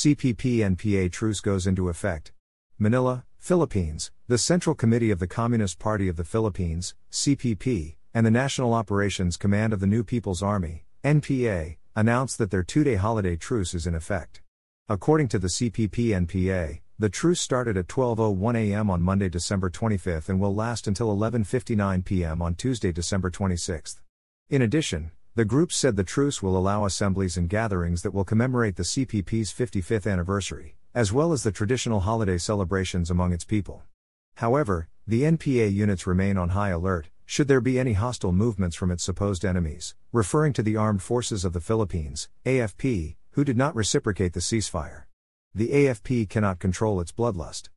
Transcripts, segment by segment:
CPP NPA truce goes into effect. Manila, Philippines, the Central Committee of the Communist Party of the Philippines, CPP, and the National Operations Command of the New People's Army, NPA, announced that their two day holiday truce is in effect. According to the CPP NPA, the truce started at 12:01 a.m. on Monday, December 25 and will last until 11:59 p.m. on Tuesday, December 26. In addition, the group said the truce will allow assemblies and gatherings that will commemorate the CPP's 55th anniversary, as well as the traditional holiday celebrations among its people. However, the NPA units remain on high alert, should there be any hostile movements from its supposed enemies, referring to the Armed Forces of the Philippines, AFP, who did not reciprocate the ceasefire. The AFP cannot control its bloodlust.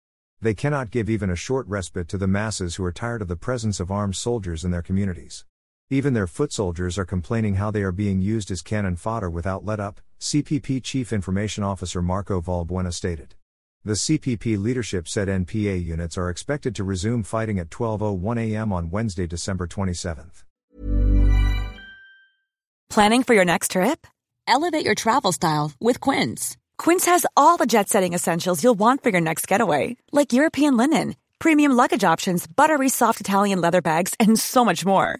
They cannot give even a short respite to the masses who are tired of the presence of armed soldiers in their communities. Even their foot soldiers are complaining how they are being used as cannon fodder without let up, CPP Chief Information Officer Marco Valbuena stated. The CPP leadership said NPA units are expected to resume fighting at 12:01 a.m. on Wednesday, December 27th. Planning for your next trip? Elevate your travel style with Quince. Quince has all the jet-setting essentials you'll want for your next getaway, like European linen, premium luggage options, buttery soft Italian leather bags, and so much more